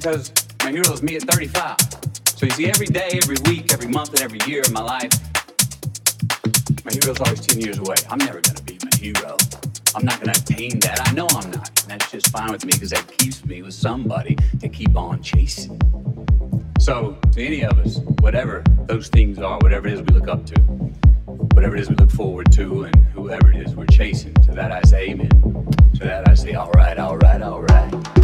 because my hero is me at 35. So you see, every day, every week, every month, and every year of my life, my hero's always 10 years away. I'm never going to be my hero. I'm not going to attain that. I know I'm not. And that's just fine with me because that keeps me with somebody to keep on chasing. So, to any of us, whatever those things are, whatever it is we look up to, whatever it is we look forward to, and whoever it is we're chasing, to that I say amen. To that I say, all right, all right, all right.